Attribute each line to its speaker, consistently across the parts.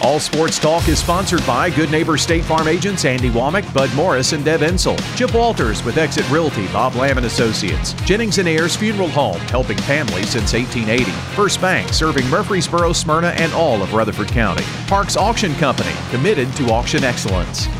Speaker 1: All Sports Talk is sponsored by Good Neighbor State Farm agents Andy Womack, Bud Morris, and Deb Ensel. Chip Walters with Exit Realty, Bob Lamb and Associates. Jennings and Ayers Funeral Home, helping families since 1880. First Bank, serving Murfreesboro, Smyrna, and all of Rutherford County. Parks Auction Company, committed to auction excellence.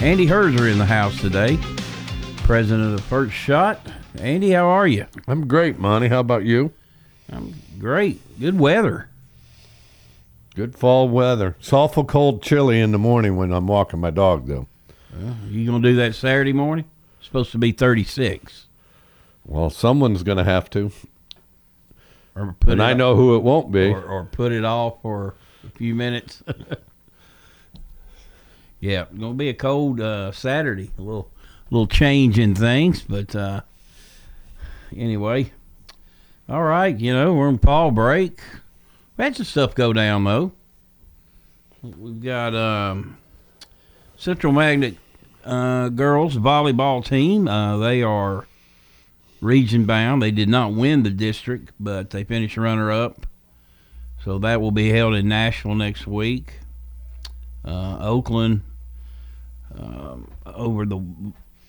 Speaker 2: Andy Herzer in the house today, president of the First Shot. Andy, how are you?
Speaker 3: I'm great, Monty. How about you?
Speaker 2: I'm great. Good weather.
Speaker 3: Good fall weather. It's awful cold, chilly in the morning when I'm walking my dog, though.
Speaker 2: Well, you gonna do that Saturday morning? It's supposed to be 36.
Speaker 3: Well, someone's going to have to,
Speaker 2: Or put
Speaker 3: and I
Speaker 2: off-
Speaker 3: know who it won't be.
Speaker 2: or, or put it off for a few minutes. yeah, gonna be a cold uh, Saturday. A little, little change in things, but uh, anyway, all right. You know, we're in fall break. We had some stuff go down though. We've got um, Central Magnet uh, girls volleyball team. Uh, they are region bound. They did not win the district, but they finished runner up. So that will be held in Nashville next week. Uh, Oakland um, over the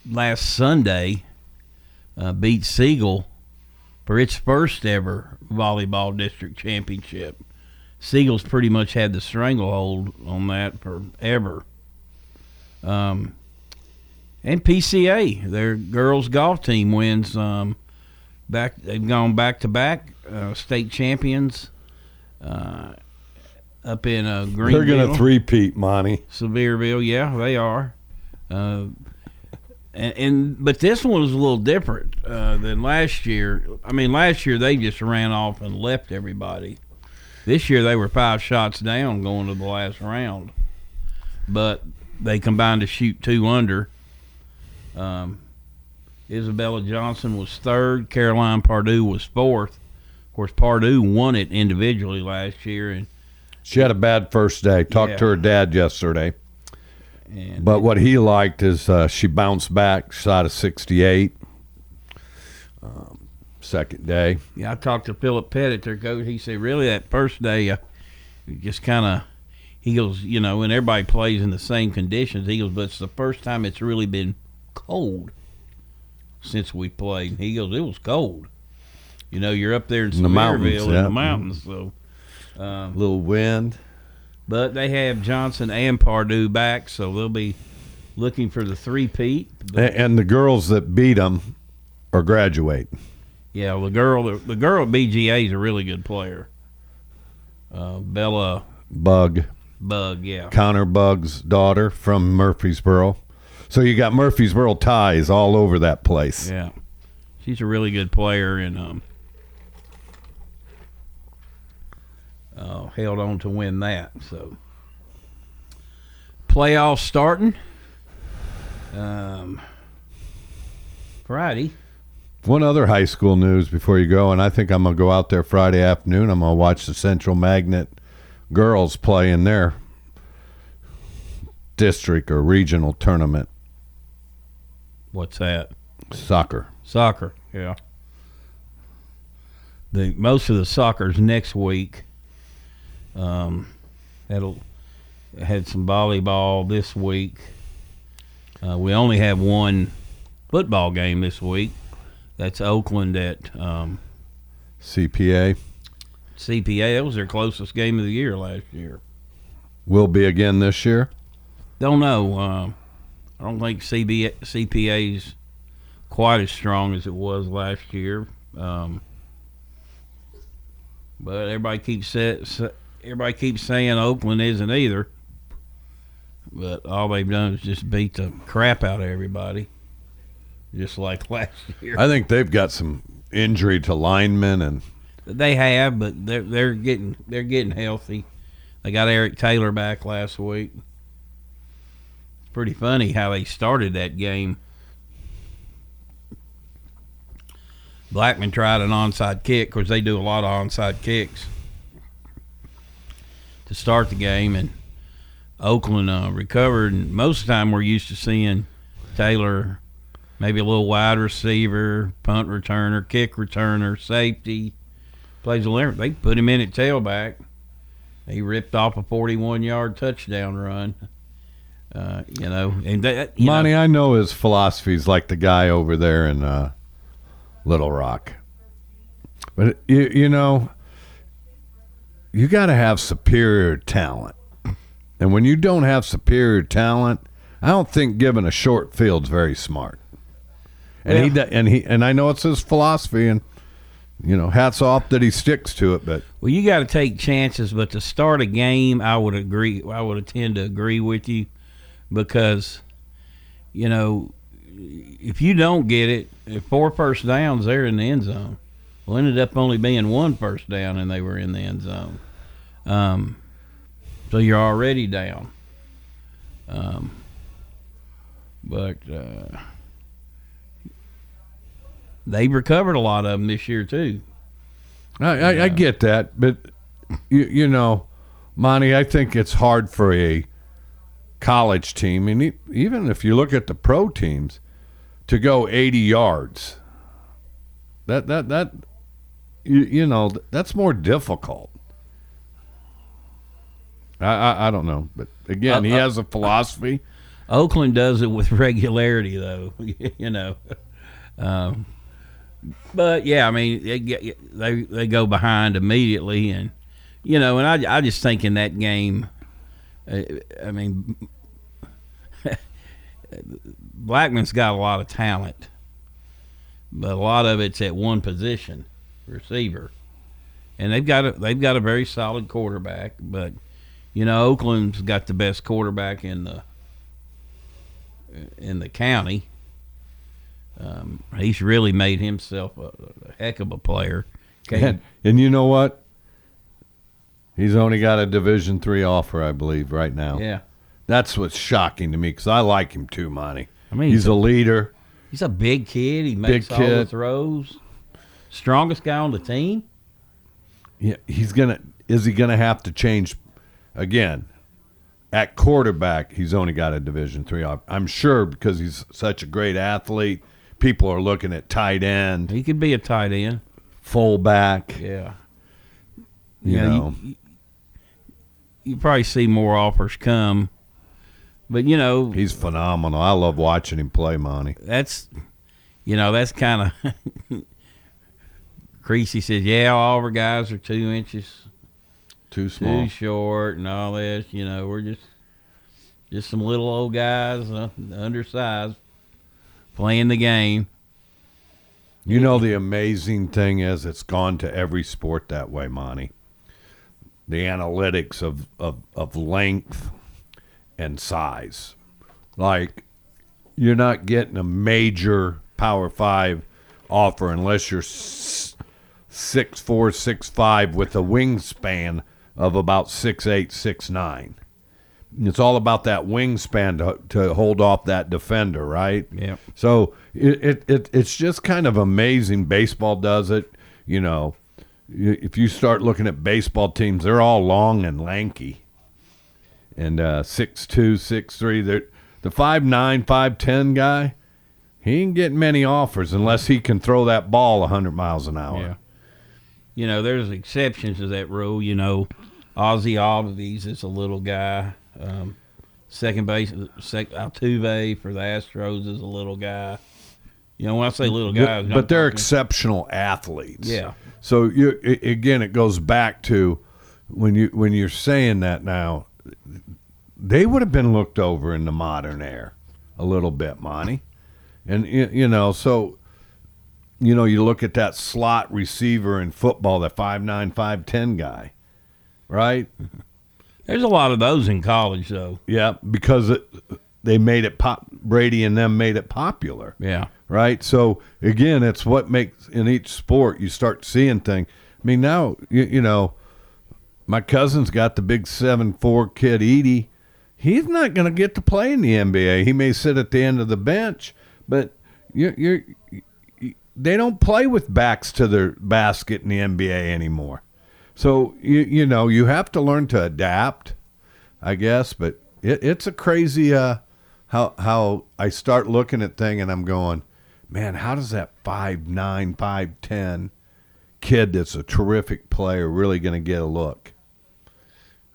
Speaker 2: last Sunday uh, beat Siegel for its first ever volleyball district championship. Siegel's pretty much had the stranglehold on that forever. Um, and PCA, their girls golf team wins. Um, back, they've gone back to back uh, state champions uh, up in uh,
Speaker 3: They're going to three-peat, Monty.
Speaker 2: Sevierville, yeah, they are. Uh, and, and but this one was a little different uh, than last year. I mean, last year they just ran off and left everybody. This year they were five shots down going to the last round, but they combined to shoot two under. Um, Isabella Johnson was third. Caroline Pardue was fourth. Of course, Pardue won it individually last year, and
Speaker 3: She had a bad first day. Talked to her dad yesterday.
Speaker 2: and
Speaker 3: But what he liked is uh, she bounced back, shot a 68. Um, second day.
Speaker 2: Yeah, I talked to Philip Pettit, their coach. He said, really, that first day, uh, just kind of, he goes, you know, and everybody plays in the same conditions. He goes, but it's the first time it's really been cold since we played. He goes, it was cold. You know, you're up there in,
Speaker 3: In the mountains,
Speaker 2: Sevierville in
Speaker 3: yeah.
Speaker 2: the mountains. So, um,
Speaker 3: little wind.
Speaker 2: but they have Johnson and Pardue back, so they'll be looking for the three-peat.
Speaker 3: A- And the girls that beat them are graduating.
Speaker 2: Yeah, the girl, the, the girl at BGA is a really good player. Uh, Bella
Speaker 3: Bug,
Speaker 2: Bug, yeah.
Speaker 3: Connor Bug's daughter from Murfreesboro. So you got Murfreesboro ties all over that place.
Speaker 2: Yeah, she's a really good player and um, uh, held on to win that. So playoffs starting um, Friday.
Speaker 3: One other high school news before you go, and I think I'm gonna go out there Friday afternoon. I'm gonna watch the Central Magnet girls play in their district or regional tournament
Speaker 2: What's that?
Speaker 3: soccer.
Speaker 2: Soccer. Yeah. The most of the soccer's next week. Um, that'll had some volleyball this week. Uh, we only have one football game this week. That's Oakland at um,
Speaker 3: CPA
Speaker 2: CPA. That was their closest game of the year last year.
Speaker 3: will be again this year.
Speaker 2: Don't know. Um, I don't think CB, CPA's quite as strong as it was last year. Um, But everybody keeps sa- sa- everybody keeps saying Oakland isn't either. But all they've done is just beat the crap out of everybody, just like last year.
Speaker 3: I think they've got some injury to linemen and
Speaker 2: They have, but they're they're getting they're getting healthy. They got Eric Taylor back last week. It's pretty funny how they started that game. Blackman tried an onside kick, because they do a lot of onside kicks to start the game, and Oakland uh, recovered. And most of the time, we're used to seeing Taylor, maybe a little wide receiver, punt returner, kick returner, safety plays a little. They put him in at tailback. He ripped off a 41 yard touchdown run. Uh, you know, and that, you
Speaker 3: Monty,
Speaker 2: know,
Speaker 3: I know his philosophy's like the guy over there in uh, Little Rock. But you, you know, you got to have superior talent. And when you don't have superior talent, I don't think giving a short field's very smart. And he
Speaker 2: Yeah.
Speaker 3: do- and he and I know it's his philosophy and you know, hats off that he sticks to it, but
Speaker 2: well, you got to take chances, but to start a game, I would agree. I would tend to agree with you because, you know, if you don't get it, if four first downs, they're in the end zone. Well, ended up only being one first down, and they were in the end zone. Um, so you're already down. Um, but uh, they recovered a lot of them this year too.
Speaker 3: I, I, I get that, but you, you know, Monty, I think it's hard for a college team, and even if you look at the pro teams, to go 80 yards. That that that you, you know that's more difficult. I, I I don't know, but again, he
Speaker 2: Uh, uh,
Speaker 3: has a philosophy.
Speaker 2: Oakland does it with regularity, though. you know, um, but yeah, I mean, they, they they go behind immediately, and you know, and I I just think in that game, uh, I mean, Blackman's got a lot of talent, but a lot of it's at one position, receiver, and they've got a they've got a very solid quarterback, but you know, Oakland's got the best quarterback in the in the county. Um, he's really made himself a, a heck of a player. Okay.
Speaker 3: And, and you know what? He's only got a Division three offer, I believe, right now.
Speaker 2: Yeah.
Speaker 3: That's what's shocking to me because I like him too, Monty.
Speaker 2: I mean,
Speaker 3: he's a leader.
Speaker 2: He's a big kid. He makes
Speaker 3: Big
Speaker 2: all the
Speaker 3: kid.
Speaker 2: throws. Strongest guy on the team.
Speaker 3: Yeah, he's gonna. Is he gonna have to change again? At quarterback, he's only got a Division three. I'm sure because he's such a great athlete. People are looking at tight end,
Speaker 2: He could be a tight end.
Speaker 3: fullback.
Speaker 2: Yeah.
Speaker 3: You
Speaker 2: Yeah,
Speaker 3: know,
Speaker 2: you, you probably see more offers come, but you know
Speaker 3: he's phenomenal. I love watching him play, Monty.
Speaker 2: that's you know that's kind of. Creasy says, "Yeah, all of our guys are two inches
Speaker 3: Too small.
Speaker 2: too short and all this. You know, we're just just some little old guys, uh, undersized, playing the game.
Speaker 3: You know the amazing thing is it's gone to every sport that way, Monty. The analytics of, of, of length and size. Like you're not getting a major power five offer unless you're six four, six five with a wingspan of about six eight, six nine. It's all about that wingspan to, to hold off that defender, right?
Speaker 2: Yeah.
Speaker 3: So it, it, it it's just kind of amazing. Baseball does it. You know, if you start looking at baseball teams, they're all long and lanky, and uh, six two, six three. They're the five nine, five ten guy. He ain't getting many offers unless he can throw that ball hundred miles an hour.
Speaker 2: Yeah. You know, there's exceptions to that rule. You know, Ozzy Albies is a little guy. Um, second base, sec, Altuve for the Astros is a little guy. You know, when I say little guy,
Speaker 3: but, but they're exceptional athletes.
Speaker 2: Yeah.
Speaker 3: So you again, it goes back to when you when you're saying that now, they would have been looked over in the modern era a little bit, Monty, and you, you know so you know, you look at that slot receiver in football, the five nine, five ten guy, right?
Speaker 2: There's a lot of those in college, though.
Speaker 3: Yeah, because it, they made it pop. Brady and them made it popular.
Speaker 2: Yeah.
Speaker 3: right? So again, it's what makes in each sport you start seeing things. I mean, now you, you know, my cousin's got the big seven four kid Edey. He's not going to get to play in the NBA. He may sit at the end of the bench, but you're, you're you, they don't play with backs to their basket in the NBA anymore. So you you know you have to learn to adapt, I guess. But it, it's a crazy uh, how how I start looking at thing and I'm going, man, how does that five nine five ten kid that's a terrific player really going to get a look?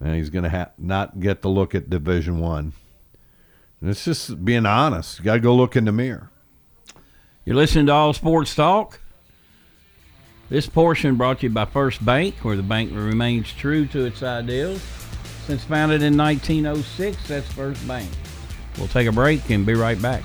Speaker 3: And he's going to ha- not get the look at Division One. It's just being honest. You got to go look in the mirror.
Speaker 2: You're listening to All Sports Talk. This portion brought to you by First Bank, where the bank remains true to its ideals. Since founded in 1906, that's First Bank. We'll take a break and be right back.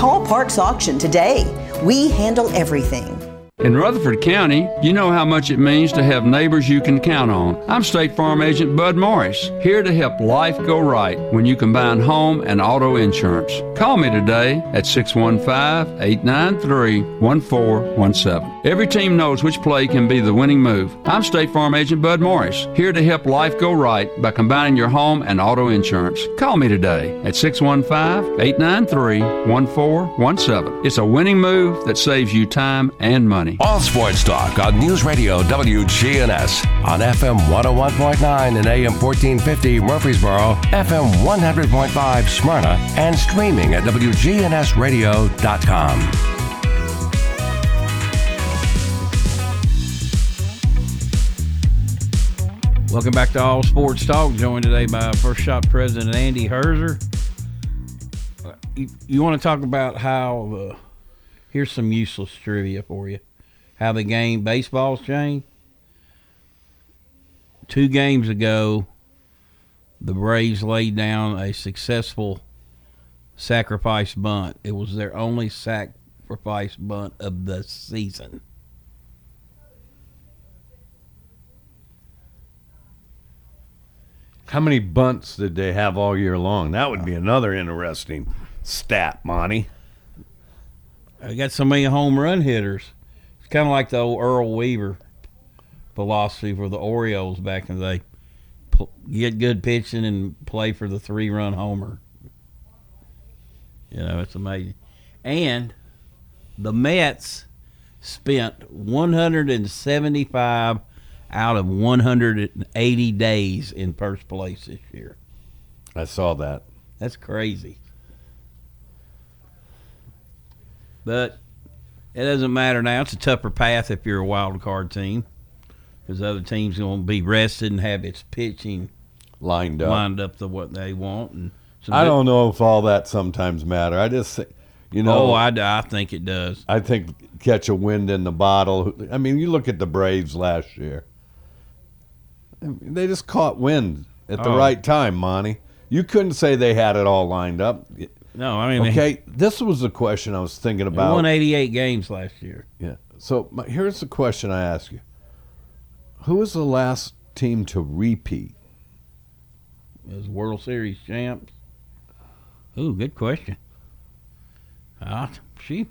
Speaker 4: Call Parks Auction today. We handle everything.
Speaker 5: In Rutherford County, you know how much it means to have neighbors you can count on. I'm State Farm Agent Bud Morris, here to help life go right when you combine home and auto insurance. Call me today at 615 893 1417. Every team knows which play can be the winning move. I'm State Farm Agent Bud Morris, here to help life go right by combining your home and auto insurance. Call me today at 615 893 1417. It's a winning move that saves you time and money.
Speaker 6: All Sports Talk on News Radio WGNS on FM 101.9 and AM 1450 Murfreesboro, FM 100.5 Smyrna, and streaming at WGNSradio.com.
Speaker 2: Welcome back to All Sports Talk. Joined today by First Shot President Andy Herzer. You, you want to talk about how? Uh, here's some useless trivia for you. How the game baseball's changed. Two games ago, the Braves laid down a successful sacrifice bunt. It was their only sacrifice bunt of the season.
Speaker 3: How many bunts did they have all year long? That would be uh, another interesting stat, Monty.
Speaker 2: I got so many home run hitters. It's kind of like the old Earl Weaver philosophy for the Orioles back in the day. Get good pitching and play for the three run homer. You know, it's amazing. And the Mets spent 175 out of 180 days in first place this year.
Speaker 3: I saw that.
Speaker 2: That's crazy. But it doesn't matter now. It's a tougher path if you're a wild card team because other teams going to be rested and have its pitching
Speaker 3: Lined up.
Speaker 2: lined up to what they want. And
Speaker 3: I don't know if all that sometimes matter. I just, You know,
Speaker 2: oh, I, I think it does.
Speaker 3: I think catch a wind in the bottle. I mean, you look at the Braves last year. They just caught wind at the
Speaker 2: Oh.
Speaker 3: right time, Monty. You couldn't say they had it all lined up.
Speaker 2: No, I mean,
Speaker 3: Okay, this was the question I was thinking about.
Speaker 2: won 88 games last year.
Speaker 3: Yeah. So my, here's the question I ask you: Who was the last team to repeat?
Speaker 2: as World Series champs? Ooh, good question. Ah, she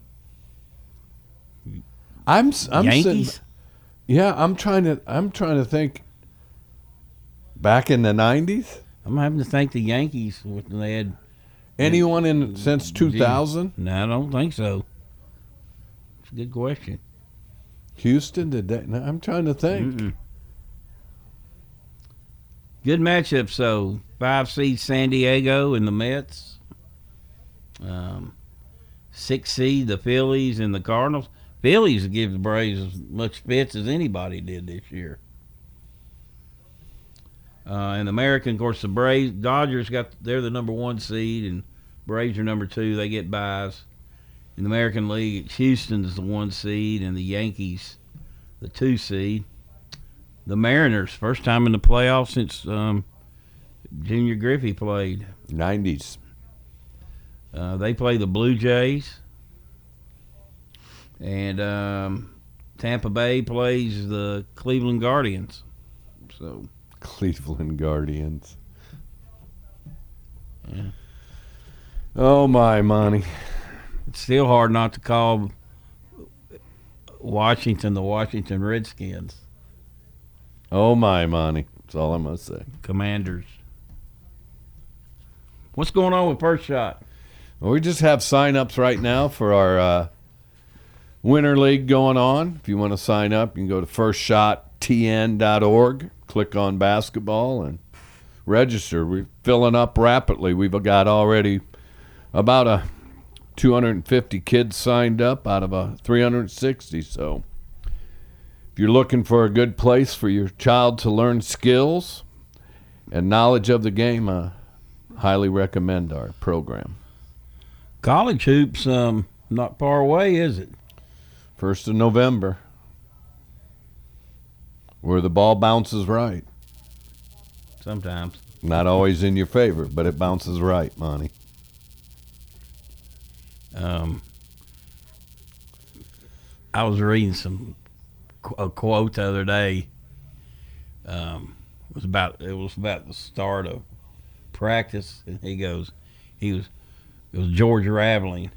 Speaker 3: I'm I'm sitting-
Speaker 2: Yankees.
Speaker 3: yeah, I'm trying to I'm trying to think. Back in the '90s,
Speaker 2: I'm having to thank the Yankees when they had.
Speaker 3: anyone in since 2000?
Speaker 2: No, I don't think so. It's a good question.
Speaker 3: Houston did that? No, I'm trying to think.
Speaker 2: Mm-mm. Good matchup. So five seed San Diego and the Mets. Um, six seed the Phillies and the Cardinals. Phillies give the Braves as much fits as anybody did this year. Uh, the American, of course, the Braves, Dodgers got they're the number one seed, and Braves are number two. They get buys. In the American League, Houston is the one seed, and the Yankees, the two seed. The Mariners, first time in the playoffs since um, Junior Griffey played.
Speaker 3: 90s.
Speaker 2: Uh, they play the Blue Jays, and um, Tampa Bay plays the Cleveland Guardians. So
Speaker 3: Cleveland Guardians.
Speaker 2: Yeah.
Speaker 3: Oh my, Monty.
Speaker 2: it's still hard not to call Washington the Washington Redskins
Speaker 3: Oh my, Monty. That's all I'm gonna say.
Speaker 2: Commanders. What's going on with First Shot?
Speaker 3: Well, we just have sign-ups right now for our uh, Winter League going on. If you want to sign up, you can go to firstshottn.org, click on basketball, and register. We're filling up rapidly. We've got already about a 250 kids signed up out of a 360. So, if you're looking for a good place for your child to learn skills and knowledge of the game, I highly recommend our program.
Speaker 2: College hoops, um, not far away, is it?
Speaker 3: First of November, where the ball bounces right.
Speaker 2: Sometimes.
Speaker 3: Not always in your favor, but it bounces right, Monty.
Speaker 2: Um, I was reading some a quote the other day. Um, it was about it was about the start of practice, and he goes, he was it was George Raveling.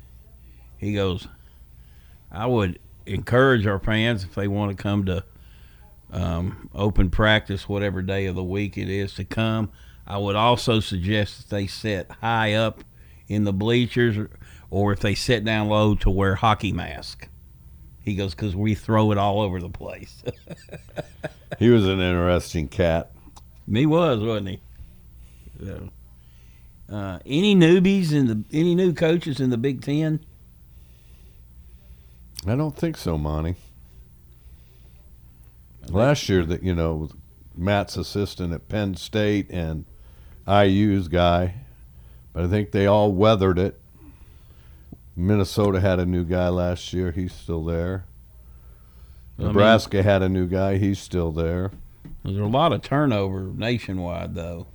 Speaker 2: He goes, I would encourage our fans if they want to come to um, open practice, whatever day of the week it is, to come. I would also suggest that they sit high up in the bleachers, or, or if they sit down low, to wear hockey mask. He goes because we throw it all over the place.
Speaker 3: He was an interesting cat.
Speaker 2: he was, wasn't he? So, uh, any newbies in the any new coaches in the Big Ten?
Speaker 3: I don't think so, Monty. Last year, that you know, Matt's assistant at Penn State and IU's guy, but I think they all weathered it. Minnesota had a new guy last year. He's still there.
Speaker 2: I mean-
Speaker 3: Nebraska had a new guy. He's still there.
Speaker 2: There's a lot of turnover nationwide, though.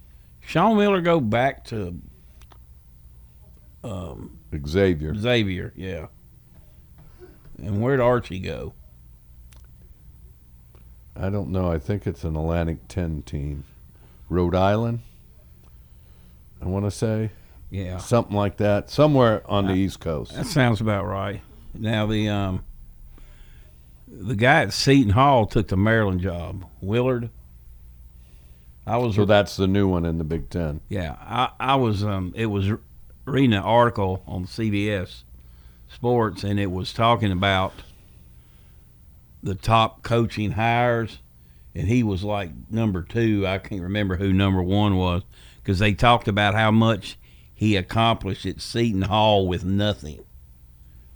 Speaker 2: Sean Miller go back to um,
Speaker 3: Xavier.
Speaker 2: Xavier, yeah. And where'd Archie go?
Speaker 3: I don't know. I think it's an Atlantic 10 team. Rhode Island, I want to say.
Speaker 2: Yeah,
Speaker 3: Something like that. Somewhere on the East Coast.
Speaker 2: that sounds about right. Now the um, the guy at Seton Hall took the Maryland job, Willard. I was
Speaker 3: So that's the new one in the Big Ten.
Speaker 2: Yeah, I, I was. Um, it was reading an article on CBS Sports, and it was talking about the top coaching hires, and he was like number two. I can't remember who number one was because they talked about how much he accomplished at Seton Hall with nothing,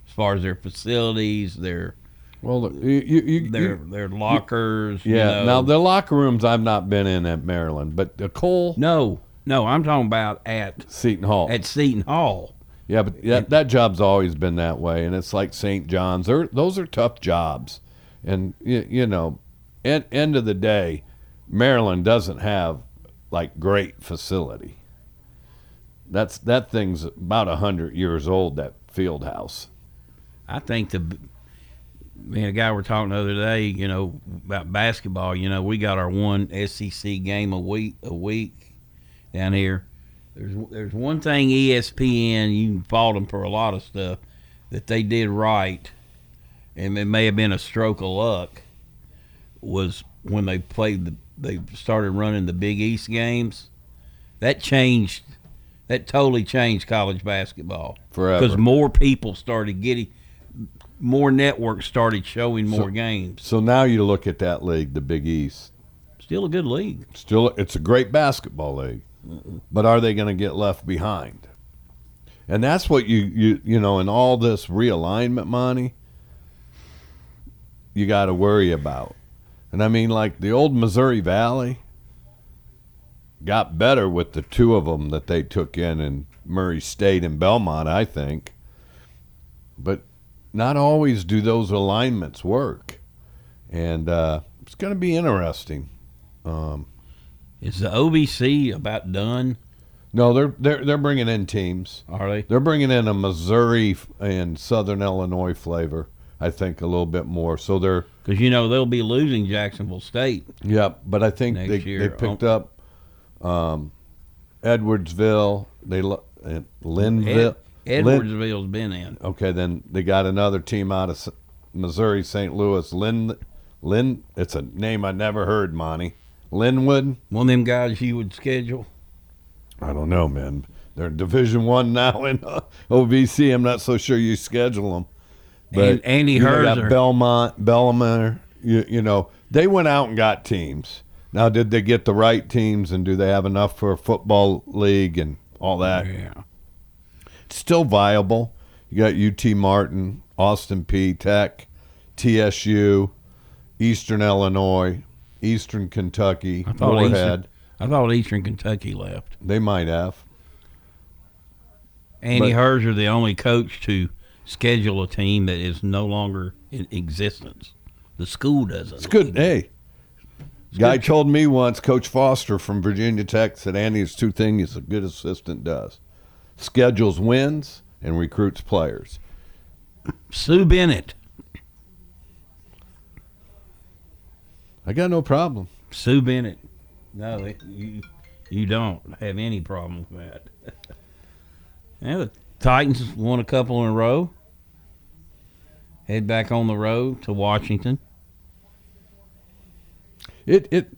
Speaker 2: as far as their facilities, their
Speaker 3: Well, look, you, you, you,
Speaker 2: their
Speaker 3: you-
Speaker 2: their lockers. you
Speaker 3: yeah.
Speaker 2: know.
Speaker 3: Now the locker rooms I've not been in at Maryland, but the Cole
Speaker 2: no, no, I'm talking about at
Speaker 3: Seton Hall.
Speaker 2: at Seton Hall.
Speaker 3: Yeah, but yeah, that job's always been that way, and it's like St. John's. They're, those are tough jobs, and you, you know, end end of the day, Maryland doesn't have like great facility. That's that thing's about a hundred years old. That field house.
Speaker 2: I think the me and a guy were talking the other day, you know, about basketball. You know, we got our one SEC game a week a week down here. There's there's one thing ESPN you can fault them for a lot of stuff that they did right, and it may have been a stroke of luck. Was when they played the they started running the Big East games. That changed. That totally changed college basketball
Speaker 3: Forever.
Speaker 2: because more people started getting more networks started showing more games.
Speaker 3: So now you look at that league, the Big East.
Speaker 2: Still a good league.
Speaker 3: Still, it's a great basketball league, but are they going to get left behind? And that's what you you you know in all this realignment money, you got to worry about. And I mean, like the old Missouri Valley got better with the two of them that they took in in Murray State and Belmont, I think. But not always do those alignments work, and uh, it's going to be interesting. Um,
Speaker 2: Is the OVC about done?
Speaker 3: no, they're they're they're bringing in teams.
Speaker 2: Are they?
Speaker 3: They're bringing in a Missouri and Southern Illinois flavor. I think a little bit more. So they're
Speaker 2: Because you know they'll be losing Jacksonville State.
Speaker 3: Yep, but I think they,
Speaker 2: year,
Speaker 3: they picked up um, Edwardsville. They lo- Linville.
Speaker 2: Ed,
Speaker 3: Lin-
Speaker 2: Edwardsville's been in.
Speaker 3: okay, then they got another team out of S- Missouri, St. Louis. Lin, Lin. It's a name I never heard, Monty. Linwood.
Speaker 2: One of them guys you would schedule.
Speaker 3: I don't know, man. They're Division One now in uh, OVC. I'm not so sure you schedule them.
Speaker 2: And Andy
Speaker 3: you know, got
Speaker 2: Herzer.
Speaker 3: Belmont, Bellamere. You, you know, they went out and got teams. Now, did they get the right teams, and do they have enough for a football league and all that?
Speaker 2: Yeah.
Speaker 3: It's still viable. You got UT Martin, Austin Peay Tech, TSU, Eastern Illinois, Eastern Kentucky,
Speaker 2: I thought
Speaker 3: Morehead.
Speaker 2: Eastern, I thought Eastern Kentucky left.
Speaker 3: They might have.
Speaker 2: Andy
Speaker 3: But-
Speaker 2: Herzer, the only coach to schedule a team that is no longer in existence. The school doesn't.
Speaker 3: It's good. Hey, guy told me once, Coach Foster from Virginia Tech said, Andy, it's two things a good assistant does: schedules wins and recruits players.
Speaker 2: Sue Bennett.
Speaker 3: I got no problem.
Speaker 2: Sue Bennett. No, you you don't have any problem with that. yeah, Titans won a couple in a row. Head back on the road to Washington.
Speaker 3: It it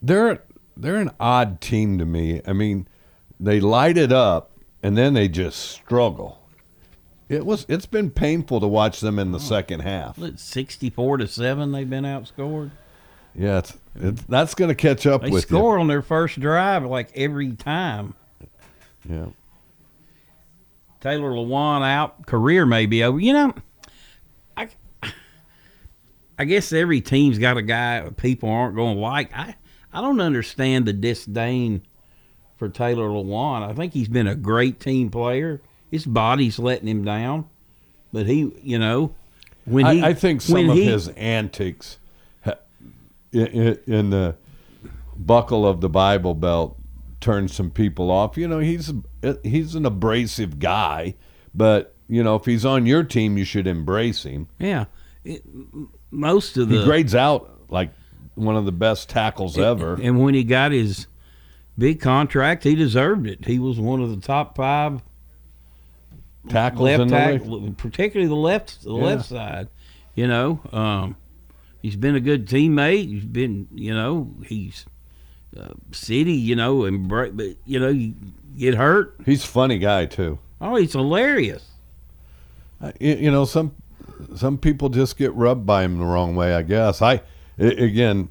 Speaker 3: they're they're an odd team to me. I mean, they light it up and then they just struggle. It was it's been painful to watch them in the second half.
Speaker 2: Sixty-four to seven, they've been outscored.
Speaker 3: Yeah, it's, it's that's going to catch up
Speaker 2: They
Speaker 3: with
Speaker 2: score on their first drive like every time.
Speaker 3: Yeah.
Speaker 2: Taylor Lewan out, career may be over. You know, I, I guess every team's got a guy people aren't going to like. I, I don't understand the disdain for Taylor Lewan. I think he's been a great team player. His body's letting him down, but he, you know, when he,
Speaker 3: I, I think some of
Speaker 2: he-
Speaker 3: his antics in, in, in the buckle of the Bible Belt turned some people off. You know, he's he's an abrasive guy, but you know, if he's on your team, you should embrace him.
Speaker 2: yeah, it, most of the He
Speaker 3: grades out like one of the best tackles ever.
Speaker 2: And when he got his big contract, he deserved it. He was one of the top five
Speaker 3: tackles
Speaker 2: left
Speaker 3: in the
Speaker 2: particularly the left the
Speaker 3: Yeah.
Speaker 2: left side. You know, um, he's been a good teammate. He's been, you know, he's uh, city. You know, and but you know, you get hurt.
Speaker 3: He's a funny guy too.
Speaker 2: Oh, he's hilarious.
Speaker 3: Uh, You, you know, some some people just get rubbed by him the wrong way. I guess. I again,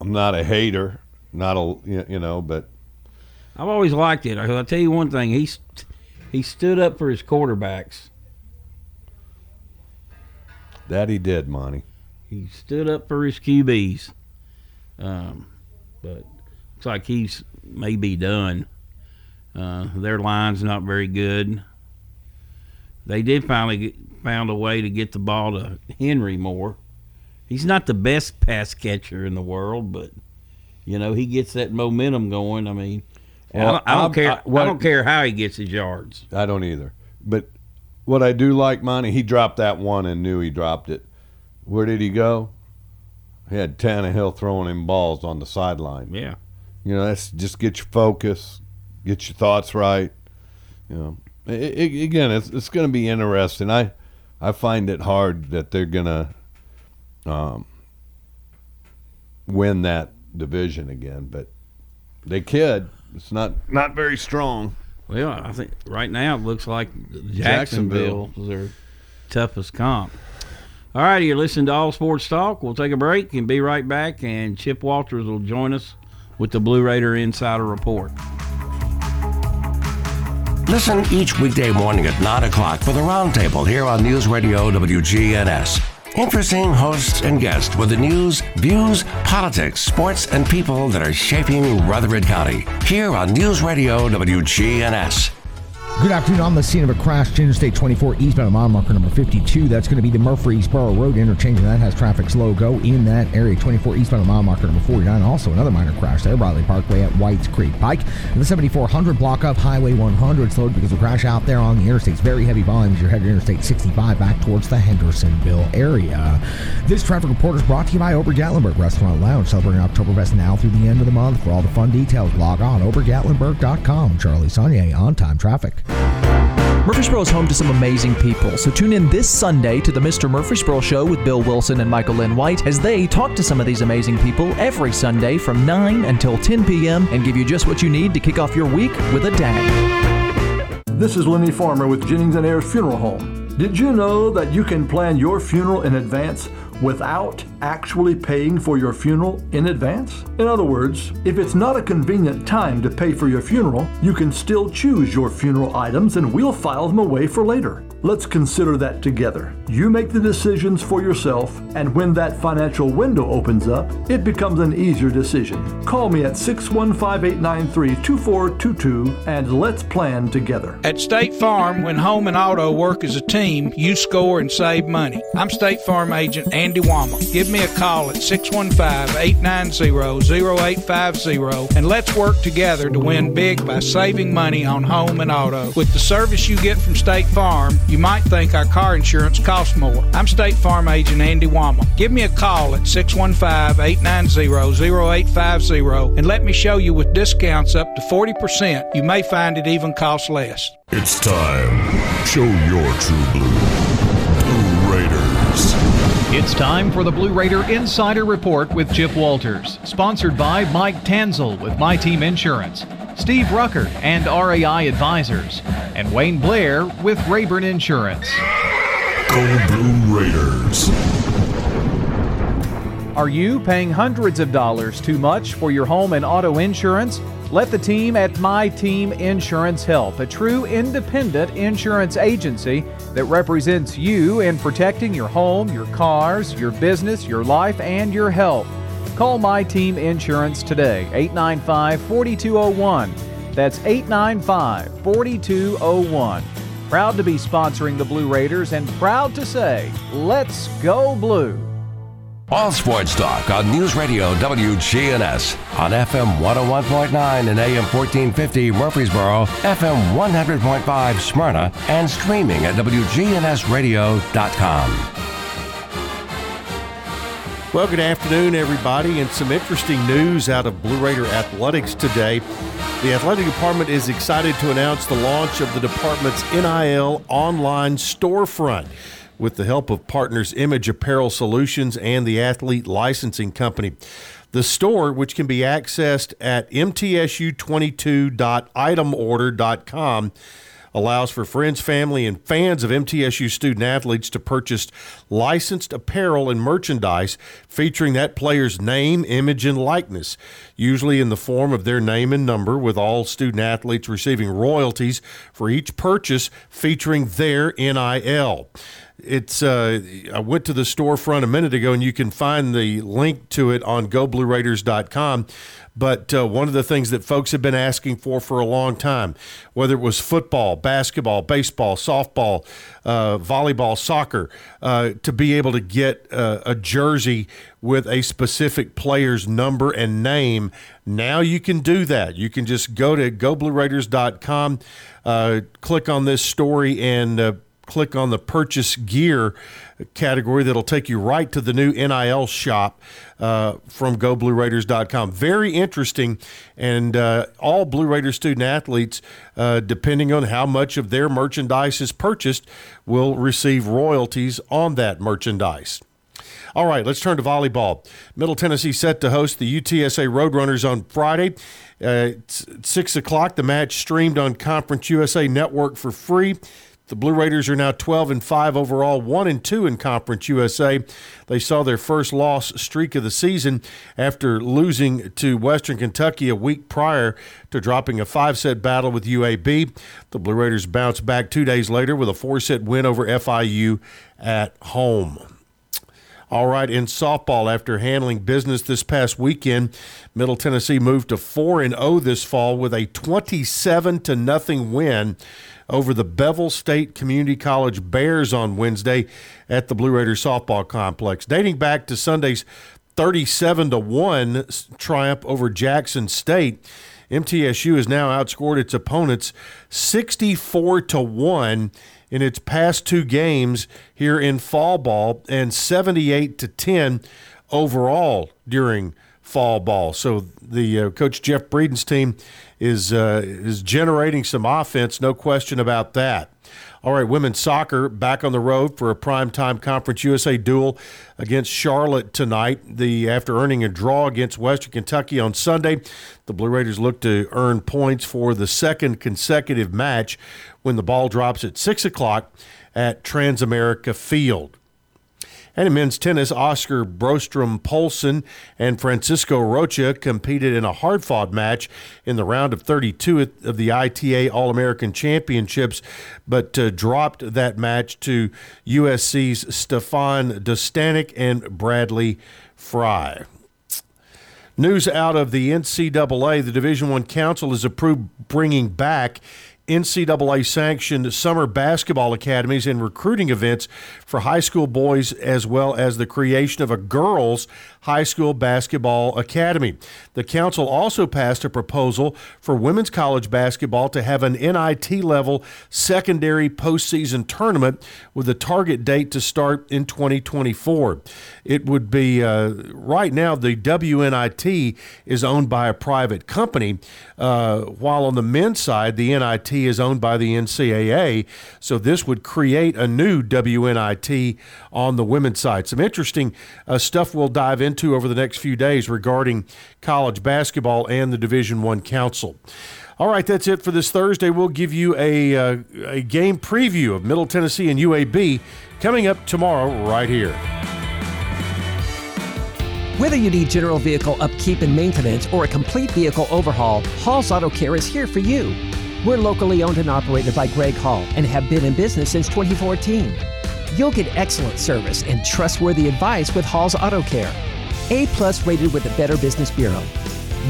Speaker 3: I'm not a hater, not a you know, but
Speaker 2: I've always liked it. I'll tell you one thing. He's he stood up for his quarterbacks.
Speaker 3: that he did, Monty.
Speaker 2: He stood up for his QBs. Um, but looks like he's maybe done. Uh, their line's not very good. they did finally get, found a way to get the ball to Henry more. He's not the best pass catcher in the world, but you know he gets that momentum going. I mean, well, I, don't, I don't care.
Speaker 3: I- what-
Speaker 2: I don't care how he gets his yards.
Speaker 3: I don't either. But what I do like, Monty, he dropped that one and knew he dropped it. Where did he go? He had Tannehill throwing him balls on the sideline.
Speaker 2: Yeah.
Speaker 3: You know, that's just get your focus, get your thoughts right. You know, I I again, it's it's going to be interesting. I I find it hard that they're going to um, win that division again, but they could. It's not not very strong.
Speaker 2: Well, I think right now it looks like Jacksonville is their toughest comp. All right, you're listening to All Sports Talk. We'll take a break and be right back, and Chip Walters will join us with the Blue Raider Insider Report.
Speaker 6: Listen each weekday morning at 9 o'clock for the Roundtable here on News Radio WGNS. Interesting hosts and guests with the news, views, politics, sports, and people that are shaping Rutherford County here on News Radio WGNS.
Speaker 7: Good afternoon. On the scene of a crash, Interstate 24 eastbound mile marker number 52. That's going to be the Murfreesboro Road interchange, and that has traffic logo in that area. 24 eastbound mile marker number 49. Also, another minor crash there, Briley Parkway at Whites Creek Pike. And the 7400 block of Highway 100 slowed because of a crash out there on the interstates. Very heavy volumes. You're headed Interstate 65 back towards the Hendersonville area. This traffic report is brought to you by Ober Gatlinburg Restaurant Lounge, celebrating Oktoberfest now through the end of the month. For all the fun details, log on obergatlinburg.com. Charlie Saunier on time traffic.
Speaker 8: Murfreesboro is home to some amazing people, so tune in this Sunday to the Mr. Murfreesboro Show with Bill Wilson and Michael Lynn White as they talk to some of these amazing people every Sunday from 9 until 10 p.m. and give you just what you need to kick off your week with a dang.
Speaker 9: This is Lenny Farmer with Jennings and Ayers Funeral Home. Did you know that you can plan your funeral in advance without actually paying for your funeral in advance? In other words, if it's not a convenient time to pay for your funeral, you can still choose your funeral items and we'll file them away for later. Let's consider that together. You make the decisions for yourself, and when that financial window opens up, it becomes an easier decision. Call me at 615 893 2422 and let's plan together.
Speaker 10: At State Farm, when home and auto work as a team, you score and save money. I'm State Farm agent Andy Womack. Give me a call at 615-890-0850 and let's work together to win big by saving money on home and auto. With the service you get from State Farm, you might think our car insurance costs more. I'm State Farm agent Andy Womack. Give me a call at 615-890-0850 and let me show you with discounts up to 40%. You may find it even costs less.
Speaker 11: It's time. Show your true blue.
Speaker 12: It's time for the Blue Raider Insider Report with Chip Walters, sponsored by Mike Tanzel with My Team Insurance, Steve Rucker and RAI Advisors, and Wayne Blair with Rayburn Insurance.
Speaker 11: Go Blue Raiders.
Speaker 13: Are you paying hundreds of dollars too much for your home and auto insurance? Let the team at My Team Insurance help, a true independent insurance agency that represents you in protecting your home, your cars, your business, your life, and your health. Call My Team Insurance today, 895 4201. That's 895 4201. Proud to be sponsoring the Blue Raiders and proud to say, let's go blue.
Speaker 6: All Sports Talk on News Radio WGNS on FM 101.9 and AM 1450 Murfreesboro, FM 100.5 Smyrna, and streaming at WGNSradio.com.
Speaker 14: Well, good afternoon, everybody, and some interesting news out of Blue Raider Athletics today. The athletic department is excited to announce the launch of the department's NIL online storefront with the help of partners Image Apparel Solutions and the Athlete Licensing Company. The store, which can be accessed at mtsu22.itemorder.com, allows for friends, family, and fans of MTSU student athletes to purchase licensed apparel and merchandise featuring that player's name, image, and likeness, usually in the form of their name and number, with all student athletes receiving royalties for each purchase featuring their NIL. It's uh, I went to the storefront a minute ago, and you can find the link to it on GoBlueRaiders.com. But uh, one of the things that folks have been asking for for a long time, whether it was football, basketball, baseball, softball, uh, volleyball, soccer, uh, to be able to get uh, a jersey with a specific player's number and name, now you can do that. You can just go to GoBlueRaiders.com, uh, click on this story, and click on the purchase gear category that'll take you right to the new NIL shop uh, from goblueraiders.com. Very interesting. And uh, all Blue Raiders student athletes, uh, depending on how much of their merchandise is purchased, will receive royalties on that merchandise. All right, let's turn to volleyball. Middle Tennessee set to host the UTSA Roadrunners on Friday. Uh, six o'clock. The match streamed on Conference USA Network for free. The Blue Raiders are now 12 and 5 overall, 1 and 2 in Conference USA. They saw their first loss streak of the season after losing to Western Kentucky a week prior to dropping a five set battle with UAB. The Blue Raiders bounced back two days later with a four set win over FIU at home. All right, in softball, after handling business this past weekend, Middle Tennessee moved to 4 and 0 this fall with a 27 to nothing win over the Bevill State Community College Bears on Wednesday at the Blue Raiders softball complex. Dating back to Sunday's 37 to 1 triumph over Jackson State, MTSU has now outscored its opponents 64 to 1 in its past two games here in fall ball and 78 to 10 overall during fall ball. So the uh, coach Jeff Breeden's team is uh, is generating some offense, no question about that. All right, women's soccer back on the road for a primetime Conference USA duel against Charlotte tonight. The after earning a draw against Western Kentucky on Sunday, the Blue Raiders look to earn points for the second consecutive match when the ball drops at six o'clock at Transamerica Field. And in men's tennis, Oscar Brostrom Poulsen and Francisco Rocha competed in a hard fought match in the round of 32 of the ITA All American Championships, but uh, dropped that match to USC's Stefan Dostanic and Bradley Frye. News out of the NCAA: the Division One Council has approved bringing back NCAA sanctioned summer basketball academies and recruiting events for high school boys, as well as the creation of a girls' high school basketball academy. The council also passed a proposal for women's college basketball to have an NIT level secondary postseason tournament with a target date to start in 2024. It would be uh, right now the WNIT is owned by a private company, uh, while on the men's side, the NIT is owned by the NCAA. So this would create a new WNIT on the women's side. Some interesting uh, stuff we'll dive into over the next few days regarding college basketball and the Division One Council. All right, that's it for this Thursday. We'll give you a, uh, a game preview of Middle Tennessee and UAB coming up tomorrow right here.
Speaker 15: Whether you need general vehicle upkeep and maintenance or a complete vehicle overhaul, Hall's Auto Care is here for you. We're locally owned and operated by Greg Hall and have been in business since 2014. You'll get excellent service and trustworthy advice with Hall's Auto Care. A plus rated with the Better Business Bureau.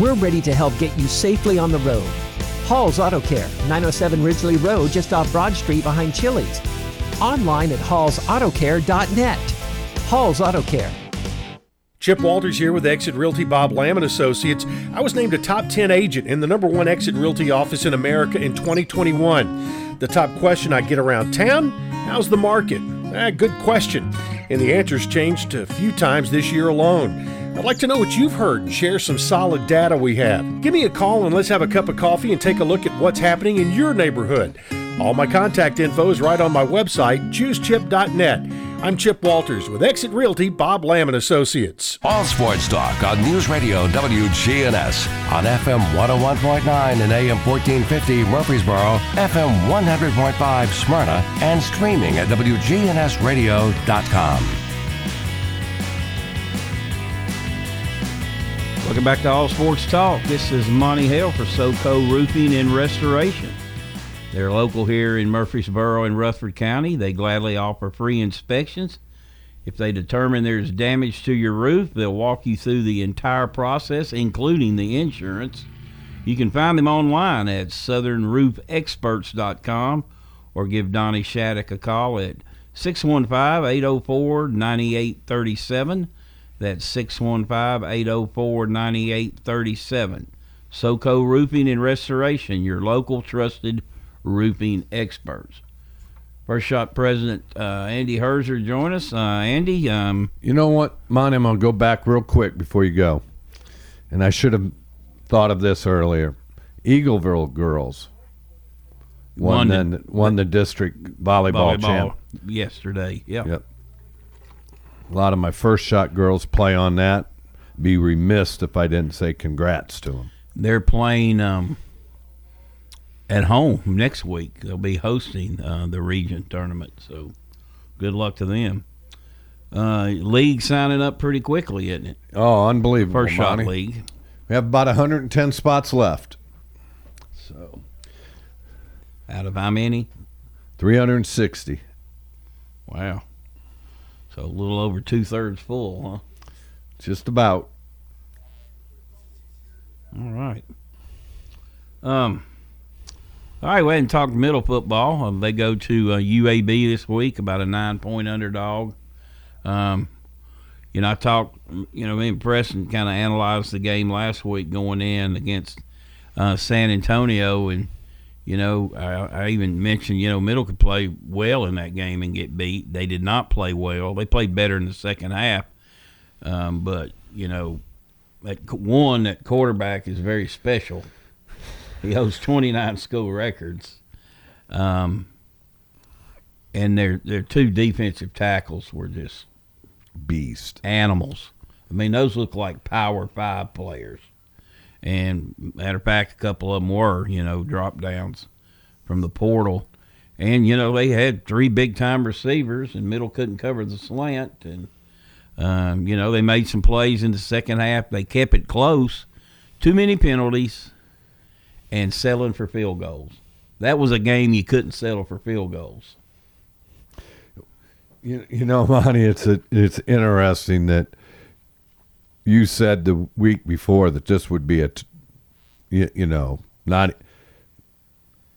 Speaker 15: We're ready to help get you safely on the road. Hall's Auto Care, 907 Ridgely Road, just off Broad Street behind Chili's. Online at hallsautocare.net. Hall's Auto Care.
Speaker 14: Chip Walters here with Exit Realty Bob Lamb and Associates. I was named a top 10 agent in the number one Exit Realty office in America in 2021. The top question I get around town how's the market? Ah, good question. And the answers changed a few times this year alone. I'd like to know what you've heard and share some solid data we have. Give me a call and let's have a cup of coffee and take a look at what's happening in your neighborhood. All my contact info is right on my website, choosechip.net. I'm Chip Walters with Exit Realty Bob Lamb and Associates.
Speaker 6: All sports talk on News Radio WGNS on FM 101.9 and AM 1450 Murfreesboro, FM 100.5 Smyrna, and streaming at WGNSradio.com.
Speaker 2: Welcome back to All Sports Talk. This is Monty Hale for SoCo Roofing and Restoration. They're local here in Murfreesboro and Rutherford County. They gladly offer free inspections. If they determine there's damage to your roof, they'll walk you through the entire process, including the insurance. You can find them online at southernroofexperts.com or give Donnie Shattuck a call at 615 804 9837. That's 615 804 9837. SoCo Roofing and Restoration, your local trusted roofing experts. First Shot President uh, Andy Herzer join us. Uh, Andy, um,
Speaker 3: You know what, Monty? I'm gonna go back real quick before you go, and I should have thought of this earlier. Eagleville girls won,
Speaker 2: Won
Speaker 3: the, won the district volleyball,
Speaker 2: volleyball
Speaker 3: champ.
Speaker 2: yesterday. Yeah.
Speaker 3: Yep. A lot of my first shot girls play on that. Be remiss if I didn't say congrats to them.
Speaker 2: They're playing um, at home next week. They'll be hosting uh, the region tournament. So good luck to them. Uh, league signing up pretty quickly, isn't it?
Speaker 3: Oh, unbelievable!
Speaker 2: First shot
Speaker 3: Monty.
Speaker 2: league.
Speaker 3: We have about 110 spots left. So
Speaker 2: Out of how many?
Speaker 3: 360.
Speaker 2: Wow. So a little over two thirds full, huh?
Speaker 3: Just about.
Speaker 2: All right. Um. All right, we hadn't talked middle football. Um, they go to uh, UAB this week, about a nine-point underdog. Um, you know, I talked. You know, me and Preston kind of analyzed the game last week going in against uh, San Antonio, and you know, I, I even mentioned you know Middle could play well in that game and get beat. They did not play well. They played better in the second half, um, but you know, that one that quarterback is very special. He holds 29 school records. Um, and their their two defensive tackles were just
Speaker 3: beast
Speaker 2: animals. I mean, those look like power five players. And matter of fact, a couple of them were, you know, drop downs from the portal. And you know they had three big time receivers, and middle couldn't cover the slant. And um, you know they made some plays in the second half. They kept it close. Too many penalties, and selling for field goals. That was a game you couldn't settle for field goals.
Speaker 3: You, you know, Monty, it's a, it's interesting that you said the week before that this would be a, t- you, you know, not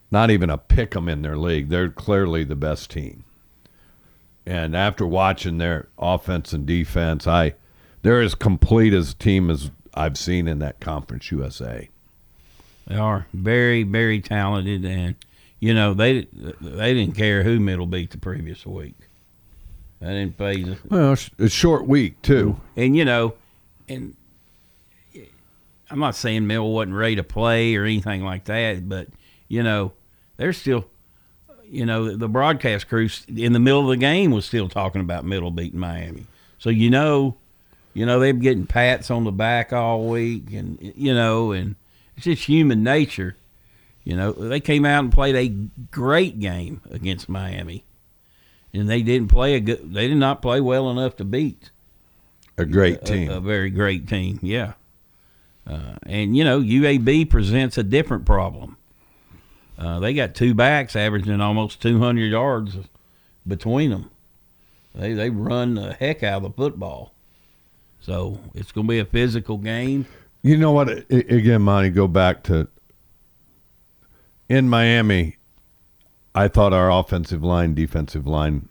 Speaker 3: not even a pick 'em in their league. They're clearly the best team. And after watching their offense and defense, I they're as complete as a team as I've seen in that Conference USA.
Speaker 2: They are very, very talented, and you know they they didn't care who Middle beat the previous week. That didn't phase us.
Speaker 3: Well, it's a short week too.
Speaker 2: And you know, and I'm not saying Middle wasn't ready to play or anything like that, but you know, they're still, you know, the broadcast crew in the middle of the game was still talking about Middle beating Miami. So you know, you know they're getting pats on the back all week, and you know, and it's just human nature. You know, they came out and played a great game against Miami, and they didn't play a good. They did not play well enough to beat
Speaker 3: A great
Speaker 2: a-
Speaker 3: team.
Speaker 2: A, very great team, yeah. Uh, and you know, UAB presents a different problem. Uh, they got two backs averaging almost 200 yards between them. They they run the heck out of the football. So it's going to be a physical game.
Speaker 3: You know what? I- Again, Monty, go back to in Miami. I thought our offensive line, defensive line,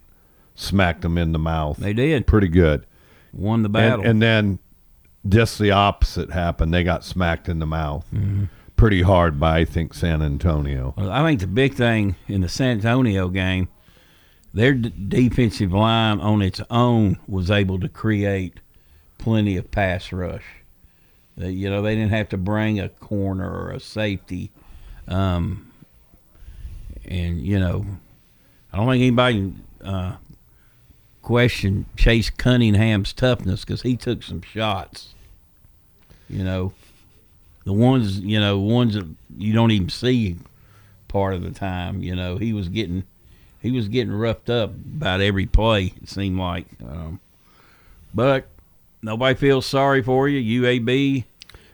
Speaker 3: smacked them in the mouth.
Speaker 2: They did
Speaker 3: pretty good.
Speaker 2: Won the battle.
Speaker 3: and then just the opposite happened. They got smacked in the mouth
Speaker 2: Mhm.
Speaker 3: pretty hard by I think San Antonio.
Speaker 2: Well, I think the big thing in the San Antonio game, their d- defensive line on its own was able to create plenty of pass rush. You know, they didn't have to bring a corner or a safety. Um, and, you know, I don't think anybody uh, question Chase Cunningham's toughness because he took some shots. You know, the ones you know ones that you don't even see part of the time. You know, he was getting he was getting roughed up about every play. It seemed like, um, but nobody feels sorry for you. UAB,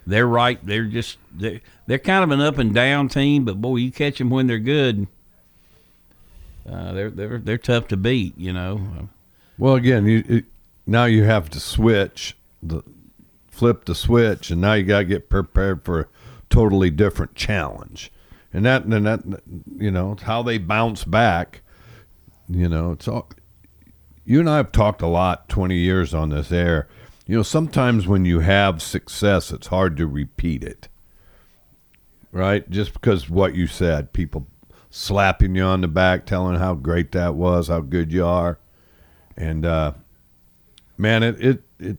Speaker 2: they're right. They're just they're, they're kind of an up and down team, but boy, you catch them when they're good. uh, they're they're they're tough to beat. You know.
Speaker 3: Well, again, you it, now you have to switch the flip the switch, and now you got to get prepared for a totally different challenge, and that and that you know it's how they bounce back. You know, it's all. You and I have talked a lot, twenty years on this air. You know, sometimes when you have success, it's hard to repeat it. Right? Just because what you said, people slapping you on the back, telling how great that was, how good you are, and uh, man, it it it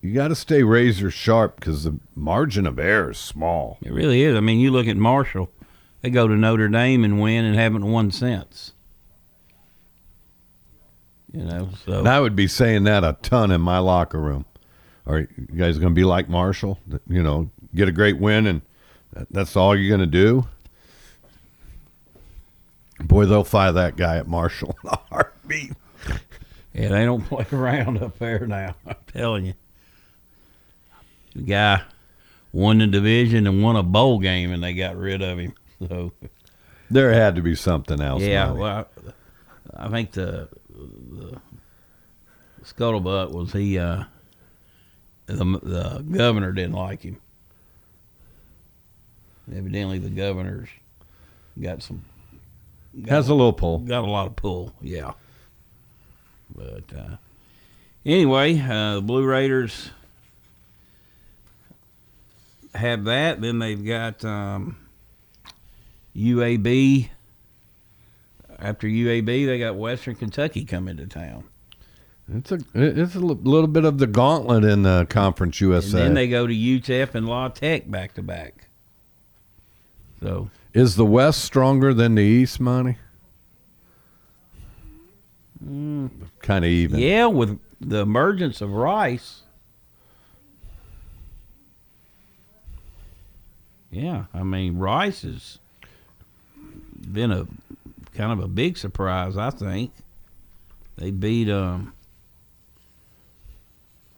Speaker 3: you got to stay razor sharp because the margin of error is small.
Speaker 2: It really is. I mean, you look at Marshall; they go to Notre Dame and win, and haven't won since. You know, so
Speaker 3: And I would be saying that a ton in my locker room. Are you guys going to be like Marshall? You know, get a great win, and that's all you're going to do. Boy, they'll fire that guy at Marshall in a heartbeat.
Speaker 2: Yeah, they don't play around up there now. I'm telling you. The guy won the division and won a bowl game, and they got rid of him. So
Speaker 3: There had to be something else.
Speaker 2: yeah, well, I, I think the the scuttlebutt was he. Uh, the the governor didn't like him. Evidently, the governor's got some got
Speaker 3: Has a little pull.
Speaker 2: Got a lot of pull, yeah. But uh, anyway, uh, the Blue Raiders have that. Then they've got um, UAB. After UAB, they got Western Kentucky coming to town.
Speaker 3: It's a it's a little bit of the gauntlet in the Conference
Speaker 2: And
Speaker 3: USA.
Speaker 2: then they go to UTEP and La Tech back to back. So
Speaker 3: Is the West stronger than the East, Monty? Mm. Kind of even.
Speaker 2: Yeah, with the emergence of Rice. Yeah, I mean Rice has been a kind of a big surprise. I think they beat um.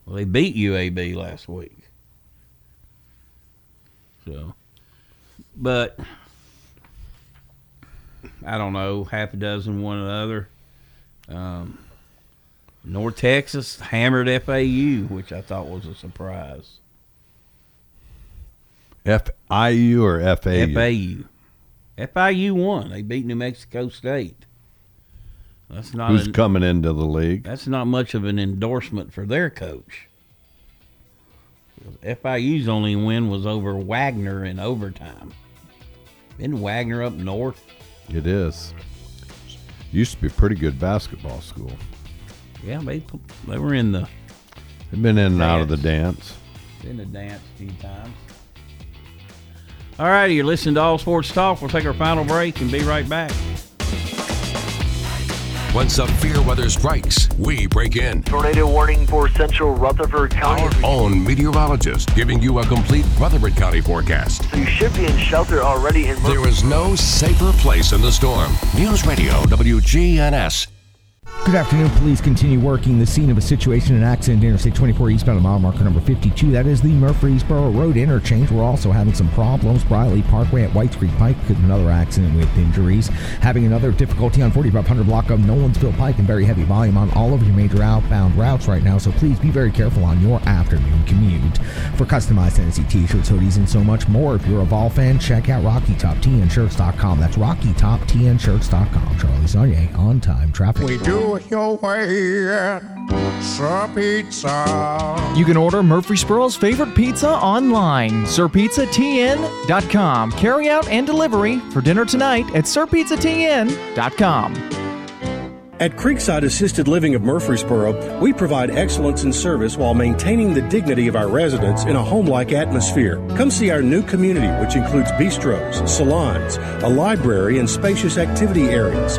Speaker 2: Well, they beat UAB last week. So, but I don't know, half a dozen, one another. Um, North Texas hammered FAU, which I thought was a surprise.
Speaker 3: FIU or FAU?
Speaker 2: FAU. FIU won. They beat New Mexico State. That's not
Speaker 3: Who's
Speaker 2: an-
Speaker 3: coming into the league?
Speaker 2: That's not much of an endorsement for their coach. FIU's only win was over Wagner in overtime. Isn't Wagner up north?
Speaker 3: It is. Used to be a pretty good basketball school.
Speaker 2: Yeah, they they were in the
Speaker 3: They've been in and out of the dance.
Speaker 2: Been in the dance a few times. All righty, you're listening to All Sports Talk. We'll take our final break and be right back.
Speaker 6: When severe weather strikes, we break in.
Speaker 16: Tornado warning for central Rutherford County.
Speaker 6: Our Own meteorologist giving you a complete Rutherford County forecast.
Speaker 16: So you should be in shelter already in
Speaker 6: There is no safer place in the storm. News Radio WGNS.
Speaker 7: Good afternoon. Police continue working the scene of a situation, an accident, Interstate 24 eastbound of mile marker number 52. That is the Murfreesboro Road interchange. We're also having some problems. Briley Parkway at Whites Creek Pike of another accident with injuries. Having another difficulty on 4500 block of Nolensville Pike and very heavy volume on all of your major outbound routes right now. So please be very careful on your afternoon commute. For customized Tennessee t-shirts, hoodies, and so much more, if you're a Vol fan, check out RockyTopTNShirts.com. That's RockyTopTNShirts.com. Charlie Saunier on time traffic.
Speaker 17: We do it your way at Sir Pizza.
Speaker 13: You can order Murfreesboro's favorite pizza online, sirpizzatn.com. Carry out and delivery for dinner tonight at sirpizzatn.com.
Speaker 14: At Creekside Assisted Living of Murfreesboro, we provide excellence in service while maintaining the dignity of our residents in a home like atmosphere. Come see our new community, which includes bistros, salons, a library, and spacious activity areas.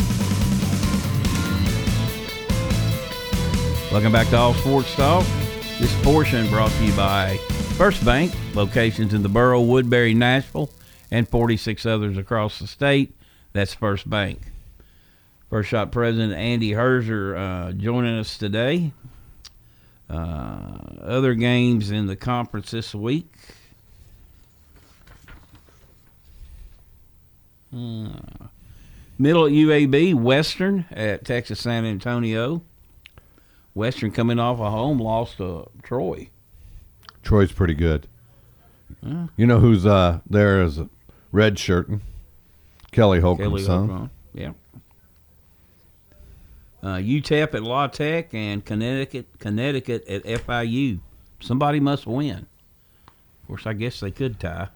Speaker 2: Welcome back to All Sports Talk. This portion brought to you by First Bank, locations in the borough, Woodbury, Nashville, and 46 others across the state. That's First Bank. First Shot President Andy Herzer uh, joining us today. Uh, other games in the conference this week. Uh, middle UAB, Western at Texas San Antonio. Western coming off a home loss to Troy.
Speaker 3: Troy's pretty good.
Speaker 2: Yeah.
Speaker 3: You know who's uh, there as a red shirting? Kelly Holcomb's son.
Speaker 2: Holcomb, Yeah. Uh, UTEP at La Tech and Connecticut Connecticut at FIU. Somebody must win. Of course, I guess they could tie.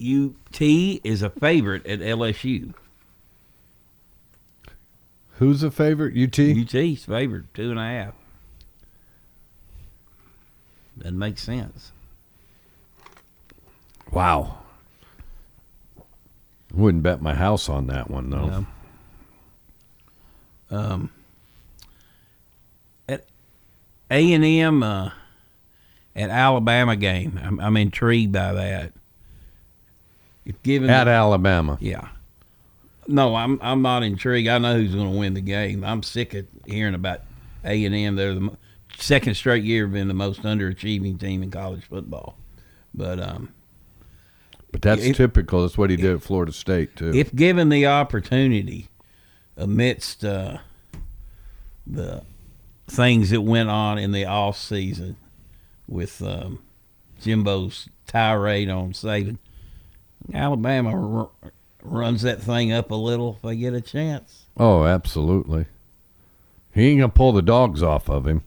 Speaker 2: UT is a favorite at LSU.
Speaker 3: Who's a favorite? UT.
Speaker 2: UT's favorite two and a half. Doesn't make sense.
Speaker 3: Wow. Wouldn't bet my house on that one though.
Speaker 2: Yeah. Um, at A and M uh, at Alabama game, I'm, I'm intrigued by that. If given
Speaker 3: At
Speaker 2: the-
Speaker 3: Alabama.
Speaker 2: yeah. No, I'm I'm not intrigued. I know who's going to win the game. I'm sick of hearing about A and M. They're the second straight year been the most underachieving team in college football. But um,
Speaker 3: But that's
Speaker 2: If-
Speaker 3: typical. That's what he did at Florida State too.
Speaker 2: if given the opportunity, amidst uh, the things that went on in the off season with um, Jimbo's tirade on Saban, Alabama runs that thing up a little if I get a chance.
Speaker 3: oh, absolutely. He ain't gonna pull the dogs off of him.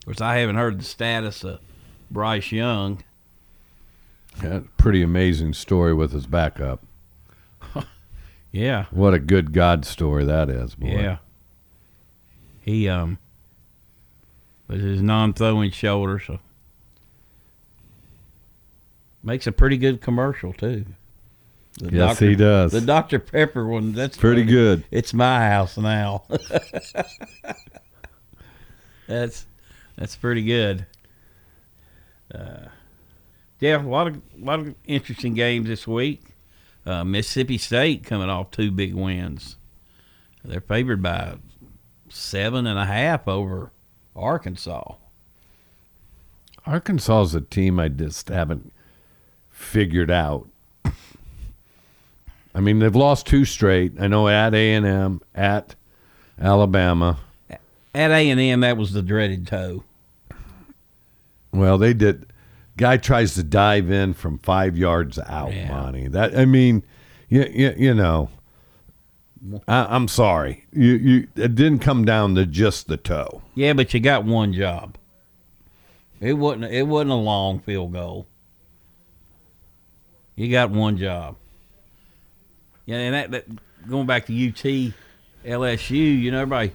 Speaker 2: Of course, I haven't heard the status of Bryce Young.
Speaker 3: Yeah, pretty amazing story with his backup.
Speaker 2: Yeah,
Speaker 3: What a good God story that is, boy.
Speaker 2: yeah. He um, with his non-throwing shoulder, so makes a pretty good commercial too. The
Speaker 3: Yes, he does.
Speaker 2: The Dr Pepper one. That's
Speaker 3: Pretty
Speaker 2: funny.
Speaker 3: good.
Speaker 2: It's my house now. that's that's pretty good. Uh, yeah, a lot of a lot of interesting games this week. Uh, Mississippi State coming off two big wins. They're favored by seven and a half over Arkansas.
Speaker 3: Arkansas is a team I just haven't figured out. I mean, they've lost two straight. I know at A and M, at Alabama.
Speaker 2: At A and M, that was the dreaded toe.
Speaker 3: Well, they did. Guy tries to dive in from five yards out, Monty. That I mean, you you, you know. I, I'm sorry. You you it didn't come down to just the toe.
Speaker 2: Yeah, but you got one job. It wasn't. It wasn't a long field goal. You got one job. Yeah, and that, that going back to UT, LSU. You know, everybody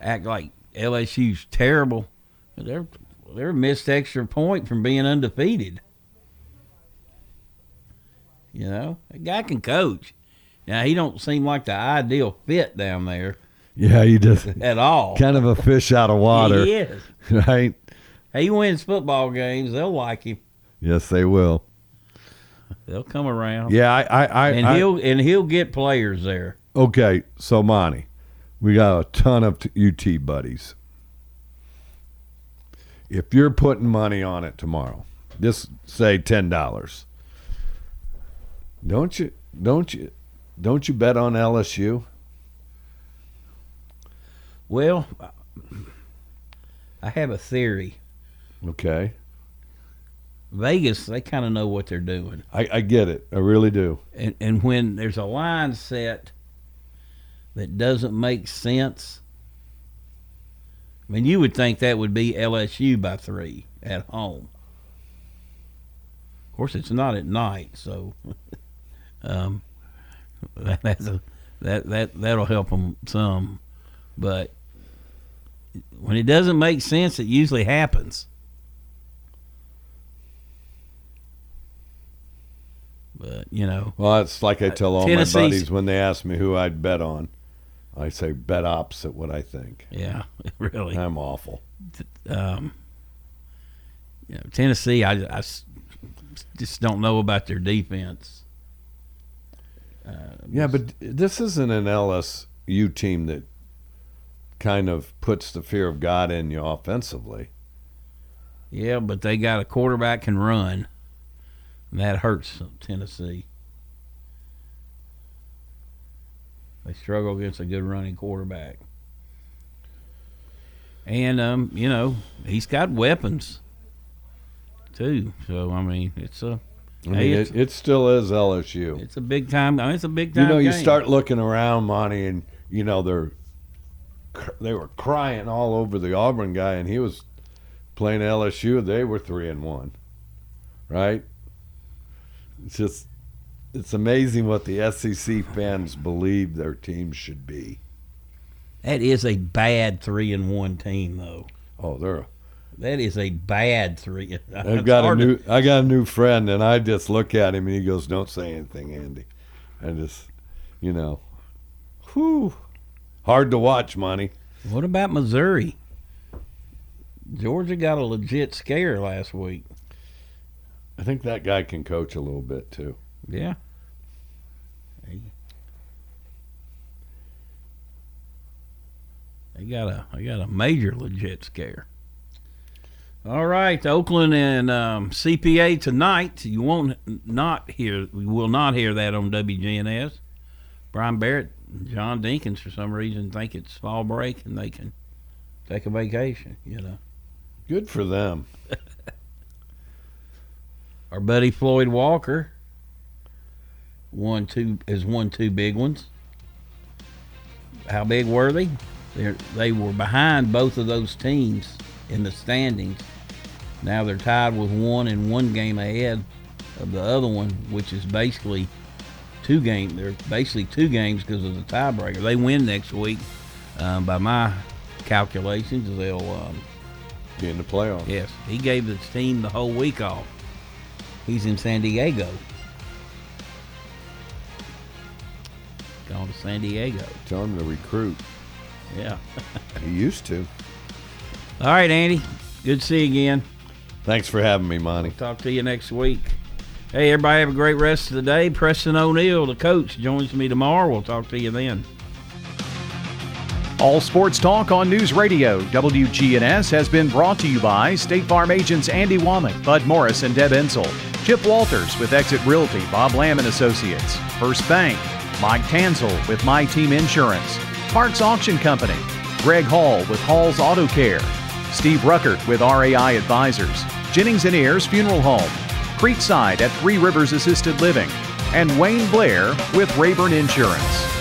Speaker 2: act like LSU's terrible. They're they're missed extra point from being undefeated. You know, a guy can coach. Now he don't seem like the ideal fit down there
Speaker 3: Yeah, he just
Speaker 2: at all.
Speaker 3: kind of a fish out of water.
Speaker 2: He is.
Speaker 3: Right?
Speaker 2: He wins football games. They'll like him.
Speaker 3: Yes, they will.
Speaker 2: They'll come around.
Speaker 3: Yeah, I, I, I
Speaker 2: and he'll and he'll get players there.
Speaker 3: Okay, so Monty, we got a ton of UT buddies. If you're putting money on it tomorrow, just say ten dollars. Don't you? Don't you? Don't you bet on LSU?
Speaker 2: Well, I have a theory.
Speaker 3: Okay,
Speaker 2: Vegas, they kind of know what they're doing,
Speaker 3: I, I get it. I really do.
Speaker 2: and and when there's a line set that doesn't make sense, I mean, you would think that would be LSU by three at home. Of course, it's not at night, so um, that, that's a that that that'll help them some. But when it doesn't make sense, it usually happens. But you know,
Speaker 3: Well, it's like I tell all
Speaker 2: Tennessee's-
Speaker 3: my buddies when they ask me who I'd bet on. I say bet opposite what I think.
Speaker 2: Yeah, really.
Speaker 3: I'm awful.
Speaker 2: um, you know, Tennessee, I just don't know about their defense. Uh,
Speaker 3: Yeah, but this isn't an LSU team that kind of puts the fear of God in you offensively.
Speaker 2: Yeah, but they got a quarterback can run. And that hurts Tennessee. They struggle against a good running quarterback. And um, you know, he's got weapons too. So I mean, it's a
Speaker 3: I mean,
Speaker 2: hey,
Speaker 3: it, it still is LSU.
Speaker 2: it's a big time. I mean, it's a big time.
Speaker 3: you know, you
Speaker 2: game.
Speaker 3: start looking around, Monty, and you know they're they were crying all over the Auburn guy, and he was playing LSU. They were three and one, right? It's just it's amazing what the SEC fans believe their team should be.
Speaker 2: That is a bad three and one team, though.
Speaker 3: Oh, they're
Speaker 2: That is a bad three.
Speaker 3: I've got a
Speaker 2: hard to-
Speaker 3: new I got a new friend, and I just look at him, and he goes, "Don't say anything, Andy." I just, you know, whew, hard to watch, money.
Speaker 2: What about Missouri? Georgia got a legit scare last week.
Speaker 3: I think that guy can coach a little bit too.
Speaker 2: Yeah. They, they got a they got a major legit scare. All right, Oakland and um, CPA tonight. You won't not hear. We will not hear that on WGNS. Brian Barrett, and John Dinkins, for some reason, think it's fall break and they can take a vacation. You know.
Speaker 3: Good for them.
Speaker 2: Our buddy Floyd Walker won two has won two big ones. How big were they? They they were behind both of those teams in the standings. Now they're tied with one and one game ahead of the other one, which is basically two games. They're basically two games because of the tiebreaker. They win next week, um, by my calculations. They'll um,
Speaker 3: be in the playoffs.
Speaker 2: Yes, he gave the team the whole week off. He's in San Diego. Gone to San Diego.
Speaker 3: Tell him to recruit.
Speaker 2: Yeah.
Speaker 3: He used to.
Speaker 2: All right, Andy. Good to see you again.
Speaker 3: Thanks for having me, Monty.
Speaker 2: Talk to you next week. Hey, everybody, have a great rest of the day. Preston O'Neill, the coach, joins me tomorrow. We'll talk to you then.
Speaker 1: All Sports Talk on News Radio WGNS has been brought to you by State Farm agents Andy Womack, Bud Morris, and Deb Ensel. Chip Walters with Exit Realty, Bob Lamb and Associates. First Bank, Mike Tanzel with My Team Insurance. Parks Auction Company, Greg Hall with Hall's Auto Care. Steve Ruckert with RAI Advisors. Jennings and Ayers Funeral Home. Creekside at Three Rivers Assisted Living. And Wayne Blair with Rayburn Insurance.